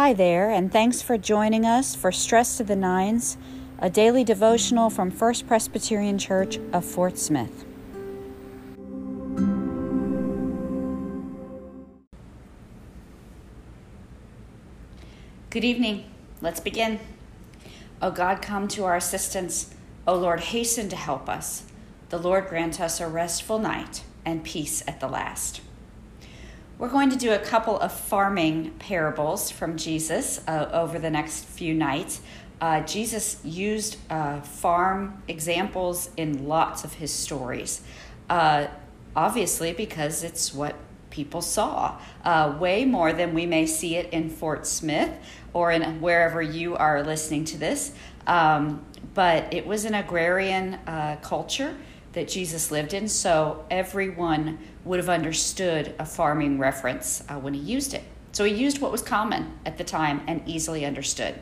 Hi there, and thanks for joining us for Stress to the Nines, a daily devotional from First Presbyterian Church of Fort Smith. Good evening. Let's begin. O God, come to our assistance. O Lord, hasten to help us. The Lord grant us a restful night and peace at the last. We're going to do a couple of farming parables from Jesus uh, over the next few nights. Uh, Jesus used uh, farm examples in lots of his stories, uh, obviously, because it's what people saw, uh, way more than we may see it in Fort Smith or in wherever you are listening to this. Um, but it was an agrarian uh, culture that Jesus lived in, so everyone would have understood a farming reference uh, when he used it. So he used what was common at the time and easily understood.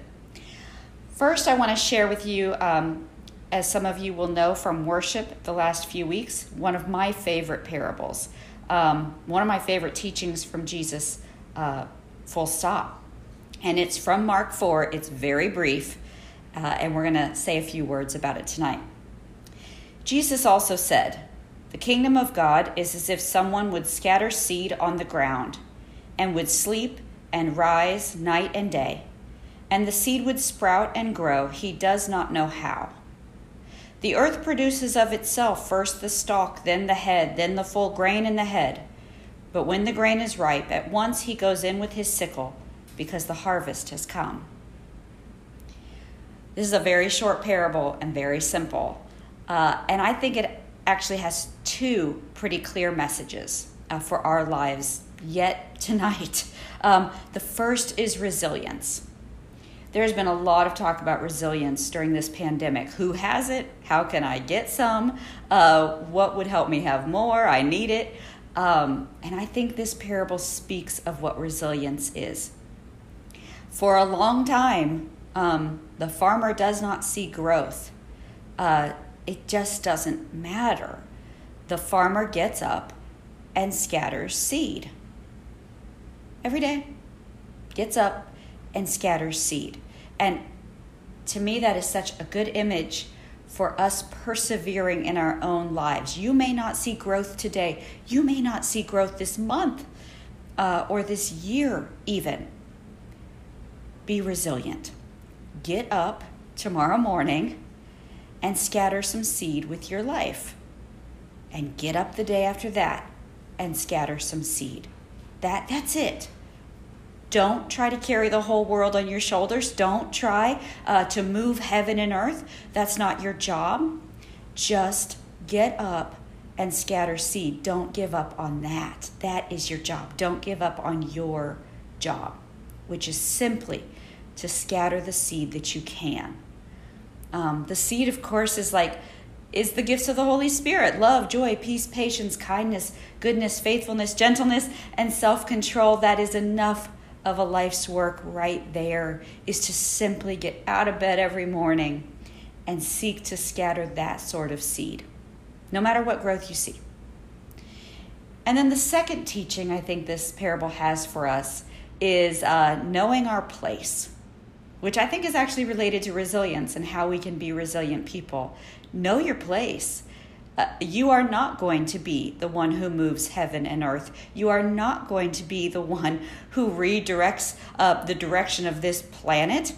First, I want to share with you, um, as some of you will know from worship the last few weeks, one of my favorite parables, um, one of my favorite teachings from Jesus, uh, full stop. And it's from Mark 4. It's very brief, uh, and we're going to say a few words about it tonight. Jesus also said, The kingdom of God is as if someone would scatter seed on the ground and would sleep and rise night and day, and the seed would sprout and grow, he does not know how. The earth produces of itself first the stalk, then the head, then the full grain in the head. But when the grain is ripe, at once he goes in with his sickle, because the harvest has come. This is a very short parable and very simple. Uh, and I think it actually has two pretty clear messages uh, for our lives yet tonight. Um, the first is resilience. There's been a lot of talk about resilience during this pandemic. Who has it? How can I get some? Uh, what would help me have more? I need it. Um, and I think this parable speaks of what resilience is. For a long time, um, the farmer does not see growth. Uh, it just doesn't matter. The farmer gets up and scatters seed. Every day, gets up and scatters seed. And to me, that is such a good image for us persevering in our own lives. You may not see growth today, you may not see growth this month uh, or this year, even. Be resilient. Get up tomorrow morning and scatter some seed with your life. And get up the day after that and scatter some seed. That that's it. Don't try to carry the whole world on your shoulders. Don't try uh, to move heaven and earth. That's not your job. Just get up and scatter seed. Don't give up on that. That is your job. Don't give up on your job, which is simply to scatter the seed that you can. Um, the seed, of course, is like is the gifts of the Holy Spirit love, joy, peace, patience, kindness, goodness, faithfulness, gentleness, and self control. That is enough of a life's work right there, is to simply get out of bed every morning and seek to scatter that sort of seed, no matter what growth you see. And then the second teaching I think this parable has for us is uh, knowing our place which I think is actually related to resilience and how we can be resilient people. Know your place. Uh, you are not going to be the one who moves heaven and earth. You are not going to be the one who redirects uh, the direction of this planet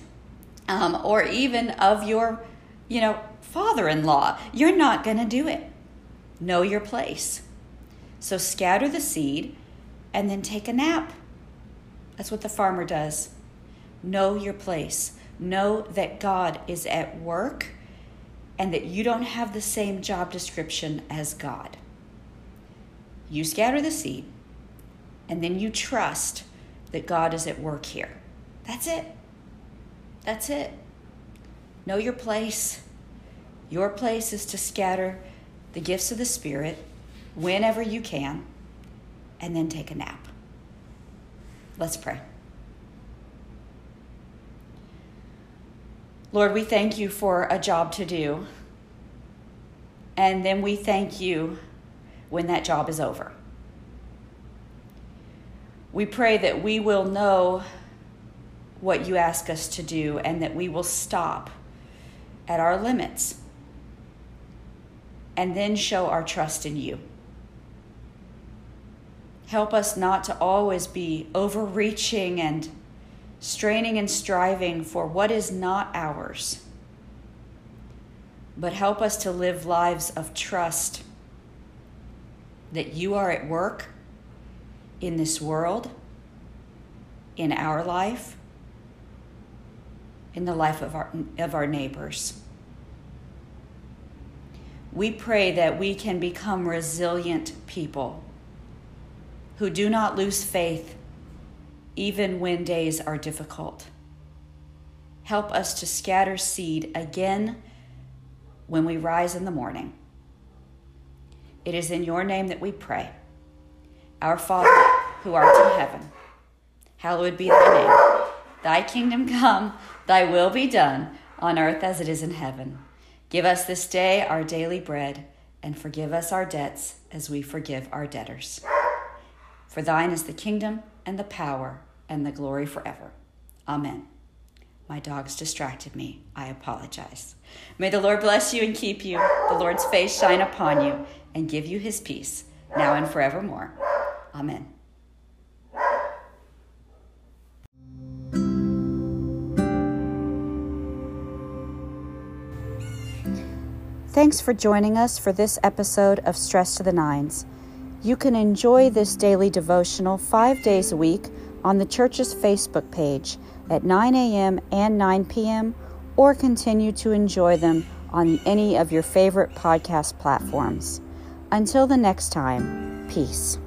um, or even of your, you know, father-in-law. You're not going to do it. Know your place. So scatter the seed and then take a nap. That's what the farmer does. Know your place. Know that God is at work and that you don't have the same job description as God. You scatter the seed and then you trust that God is at work here. That's it. That's it. Know your place. Your place is to scatter the gifts of the Spirit whenever you can and then take a nap. Let's pray. Lord, we thank you for a job to do. And then we thank you when that job is over. We pray that we will know what you ask us to do and that we will stop at our limits and then show our trust in you. Help us not to always be overreaching and straining and striving for what is not ours, but help us to live lives of trust that you are at work in this world, in our life, in the life of our, of our neighbors. We pray that we can become resilient people who do not lose faith even when days are difficult. Help us to scatter seed again when we rise in the morning. It is in your name that we pray. Our Father, who art in heaven, hallowed be thy name. Thy kingdom come, thy will be done, on earth as it is in heaven. Give us this day our daily bread, and forgive us our debts as we forgive our debtors. For thine is the kingdom, and the power, and the glory forever. Amen. My dogs distracted me. I apologize. May the Lord bless you and keep you, the Lord's face shine upon you, and give you his peace, now and forevermore. Amen. Thanks for joining us for this episode of Stress to the Nines. You can enjoy this daily devotional five days a week on the church's Facebook page at 9 a.m. and 9 p.m., or continue to enjoy them on any of your favorite podcast platforms. Until the next time, peace.